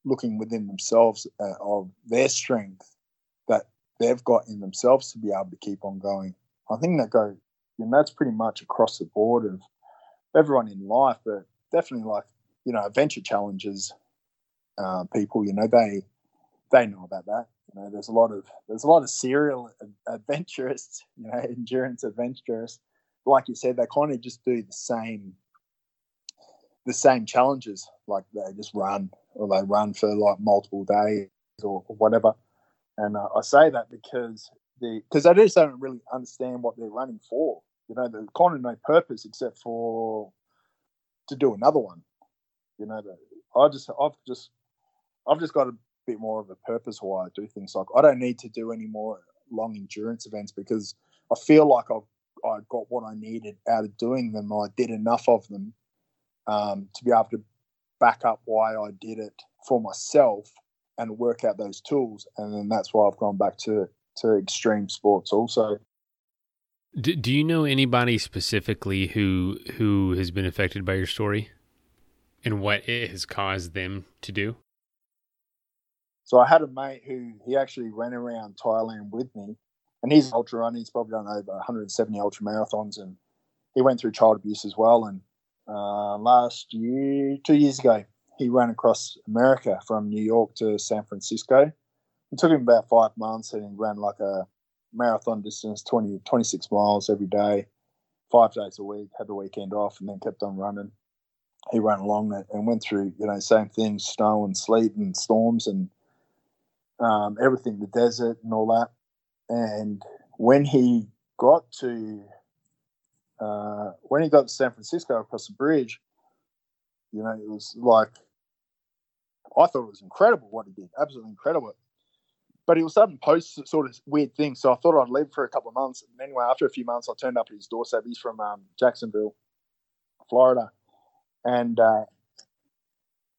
looking within themselves uh, of their strength that they've got in themselves to be able to keep on going. I think that go, and that's pretty much across the board of everyone in life, but definitely like you know adventure challenges uh, people. You know they they know about that. You know, there's a lot of there's a lot of serial adventurists. You know, endurance adventurers. Like you said, they kind of just do the same the same challenges. Like they just run or they run for like multiple days or, or whatever. And uh, I say that because the because they just don't really understand what they're running for you know, there's kind of no purpose except for to do another one. You know, I just, I've just, I've just got a bit more of a purpose why I do things. Like I don't need to do any more long endurance events because I feel like I've, I got what I needed out of doing them. I did enough of them um, to be able to back up why I did it for myself and work out those tools. And then that's why I've gone back to to extreme sports also. Do, do you know anybody specifically who who has been affected by your story and what it has caused them to do? So I had a mate who he actually ran around Thailand with me, and he's ultra runner. He's probably done over 170 ultra marathons, and he went through child abuse as well. And uh, last year, two years ago, he ran across America from New York to San Francisco. It took him about five months, and he ran like a marathon distance, 20, 26 miles every day, five days a week, had the weekend off, and then kept on running. He ran along and went through, you know, same things, snow and sleet and storms and um, everything, the desert and all that. And when he got to uh, when he got to San Francisco across the bridge, you know, it was like I thought it was incredible what he did, absolutely incredible. But he was starting to post sort of weird things, so I thought I'd leave for a couple of months. And anyway, after a few months, I turned up at his doorstep. He's from um, Jacksonville, Florida, and uh,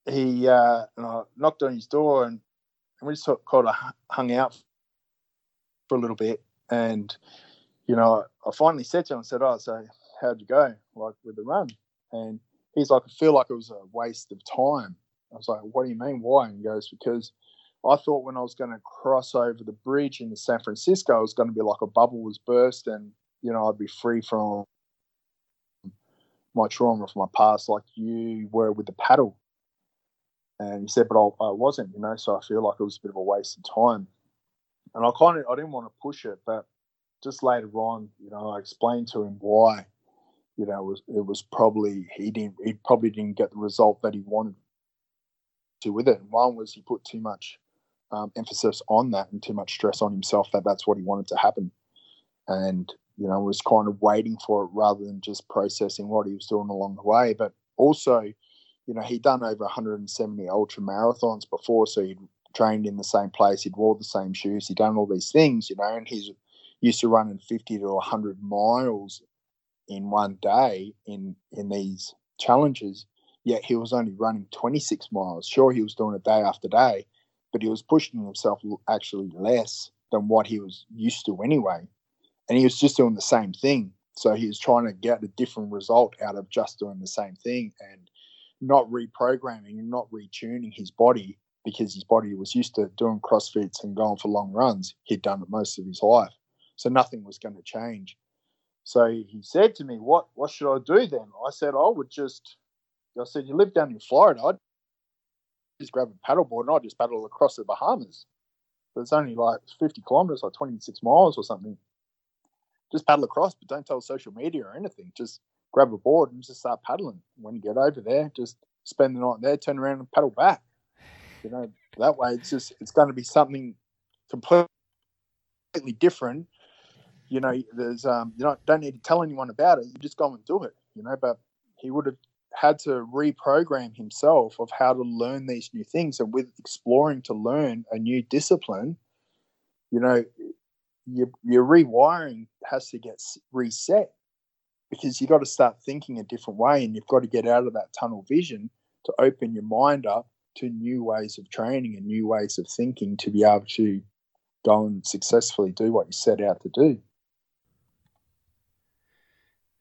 he uh, and I knocked on his door, and, and we just kind of hung out for a little bit. And you know, I finally said to him, I said, "Oh, so how'd you go, like with the run?" And he's like, "I feel like it was a waste of time." I was like, "What do you mean? Why?" And he goes, "Because." I thought when I was going to cross over the bridge into San Francisco, it was going to be like a bubble was burst, and you know I'd be free from my trauma from my past, like you were with the paddle. And he said, but I, I wasn't, you know, so I feel like it was a bit of a waste of time. And I kind of I didn't want to push it, but just later on, you know, I explained to him why. You know, it was it was probably he didn't he probably didn't get the result that he wanted to with it. One was he put too much um, emphasis on that and too much stress on himself that that's what he wanted to happen, and you know was kind of waiting for it rather than just processing what he was doing along the way. But also, you know, he'd done over 170 ultra marathons before, so he'd trained in the same place, he'd wore the same shoes, he'd done all these things, you know, and he's used to running 50 to 100 miles in one day in in these challenges yet he was only running 26 miles sure he was doing it day after day but he was pushing himself actually less than what he was used to anyway. And he was just doing the same thing. So he was trying to get a different result out of just doing the same thing and not reprogramming and not retuning his body because his body was used to doing CrossFits and going for long runs. He'd done it most of his life. So nothing was going to change. So he said to me, What what should I do then? I said, I would just I said, You live down in Florida. I'd just grab a paddleboard and I just paddle across the Bahamas. But it's only like 50 kilometers, like 26 miles or something. Just paddle across, but don't tell social media or anything. Just grab a board and just start paddling. When you get over there, just spend the night there, turn around and paddle back. You know, that way it's just it's going to be something completely different. You know, there's um, you don't don't need to tell anyone about it. You just go and do it. You know, but he would have had to reprogram himself of how to learn these new things and with exploring to learn a new discipline you know your, your rewiring has to get reset because you've got to start thinking a different way and you've got to get out of that tunnel vision to open your mind up to new ways of training and new ways of thinking to be able to go and successfully do what you set out to do.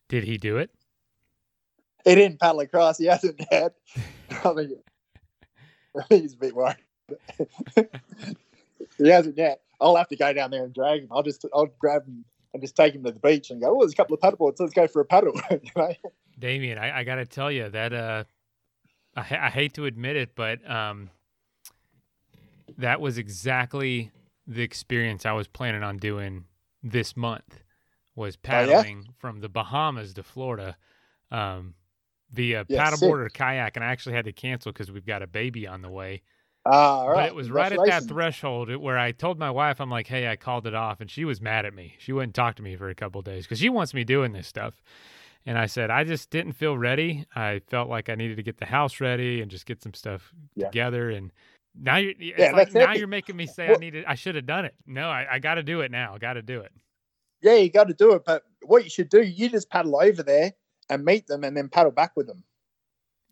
Did he do it? He didn't paddle across. He hasn't yet. I think, he's a bit worried. he hasn't yet. I'll have to go down there and drag him. I'll just I'll grab him and just take him to the beach and go. Oh, there's a couple of paddleboards. Let's go for a paddle. you know? Damien, I, I got to tell you that uh, I, I hate to admit it, but um, that was exactly the experience I was planning on doing this month. Was paddling oh, yeah? from the Bahamas to Florida. Um, via yeah, paddleboard or kayak, and I actually had to cancel because we've got a baby on the way. Uh, But it was right at that threshold where I told my wife, I'm like, hey, I called it off. And she was mad at me. She wouldn't talk to me for a couple days because she wants me doing this stuff. And I said, I just didn't feel ready. I felt like I needed to get the house ready and just get some stuff yeah. together. And now you're, yeah, like now you're making me say well, I needed, I should have done it. No, I, I got to do it now. Got to do it. Yeah, you got to do it. But what you should do, you just paddle over there and meet them, and then paddle back with them.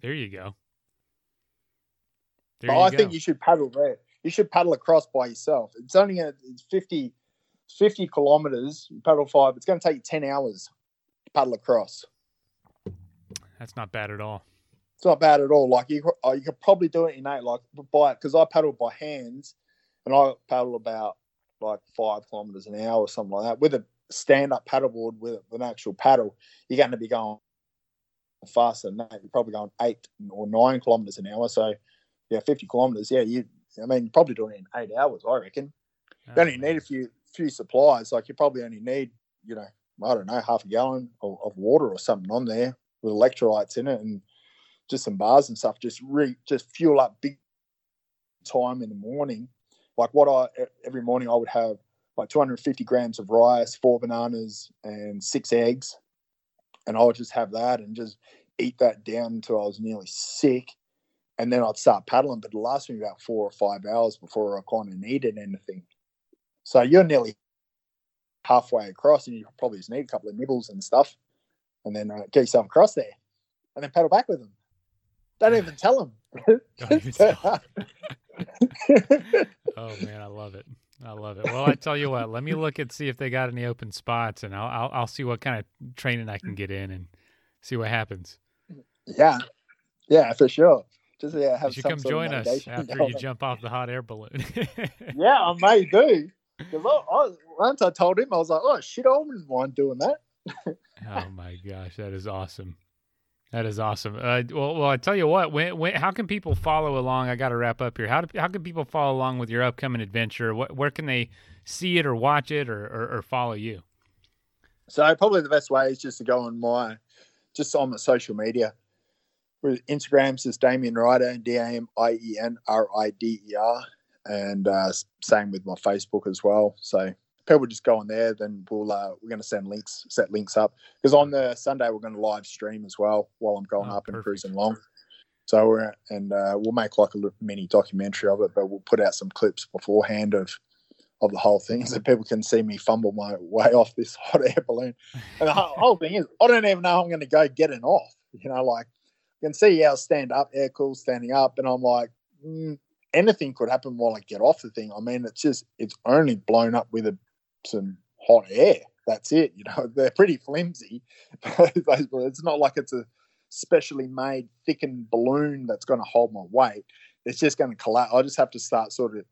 There you go. There you I go. think you should paddle there. You should paddle across by yourself. It's only a, it's 50, 50 kilometers. paddle five. It's going to take you ten hours to paddle across. That's not bad at all. It's not bad at all. Like you, uh, you could probably do it in eight. Like by because I paddle by hands, and I paddle about like five kilometers an hour or something like that with a stand-up paddleboard with, with an actual paddle. You're going to be going faster than that. You're probably going eight or nine kilometers an hour. So yeah, 50 kilometers. Yeah, you. I mean, you're probably doing it in eight hours. I reckon. You only need a few few supplies. Like you probably only need, you know, I don't know, half a gallon of, of water or something on there with electrolytes in it and just some bars and stuff. Just re, just fuel up big time in the morning. Like what I every morning I would have like 250 grams of rice, four bananas, and six eggs, and I would just have that and just eat that down until I was nearly sick. And then I'd start paddling, but it lasted me about four or five hours before I kind of needed anything. So you're nearly halfway across, and you probably just need a couple of nibbles and stuff, and then uh, get yourself across there, and then paddle back with them. Don't even tell them. oh man, I love it. I love it. Well, I tell you what, let me look and see if they got any open spots, and I'll, I'll I'll see what kind of training I can get in and see what happens. Yeah, yeah, for sure. Just yeah, have you should come join us after you jump off the hot air balloon. yeah, I may do. Because once I told him, I was like, "Oh shit, I wouldn't mind doing that." oh my gosh, that is awesome. That is awesome. Uh, well, well, I tell you what. When, when, how can people follow along? I got to wrap up here. How do, how can people follow along with your upcoming adventure? What, where can they see it or watch it or, or, or follow you? So probably the best way is just to go on my, just on the social media. With Instagram's is Damien Rider, D A M I E N R I D E R, and uh, same with my Facebook as well. So people just go on there, then we'll uh, we're going to send links, set links up because on the Sunday we're going to live stream as well while I'm going oh, up perfect. and cruising along. So we're and uh, we'll make like a mini documentary of it, but we'll put out some clips beforehand of of the whole thing so people can see me fumble my way off this hot air balloon. And the whole thing is, I don't even know I'm going to go getting off. You know, like you can see how stand up, air cool, standing up, and I'm like, mm, anything could happen while I get off the thing. I mean, it's just it's only blown up with a some hot air. That's it. You know, they're pretty flimsy. it's not like it's a specially made thickened balloon that's going to hold my weight. It's just going to collapse. I just have to start sort of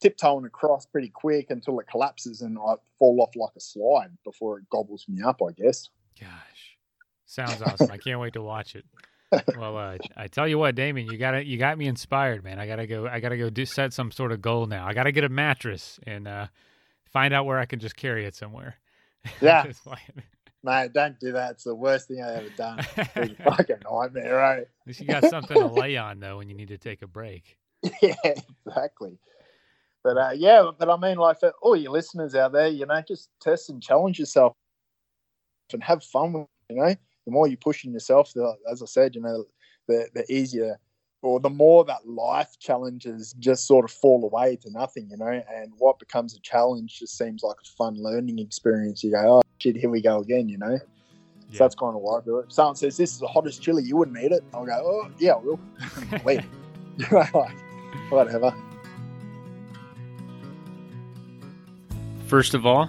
tiptoeing across pretty quick until it collapses and I fall off like a slide before it gobbles me up, I guess. Gosh, sounds awesome. I can't wait to watch it. well, uh, I tell you what, Damien, you got you got me inspired, man. I gotta go. I gotta go do set some sort of goal now. I gotta get a mattress and uh, find out where I can just carry it somewhere. Yeah. Mate, don't do that. It's the worst thing I've ever done. fucking nightmare, right? At least you got something to lay on though when you need to take a break. Yeah, exactly. But uh, yeah, but I mean, like for all your listeners out there, you know, just test and challenge yourself and have fun. With, you know, the more you're pushing yourself, the, as I said, you know, the the easier or the more that life challenges just sort of fall away to nothing, you know, and what becomes a challenge just seems like a fun learning experience. You go, oh shit, here we go again, you know. Yeah. So that's kind of why I do it. Someone says this is the hottest chili, you wouldn't eat it. I'll go, oh yeah, I will. Wait, whatever. First of all,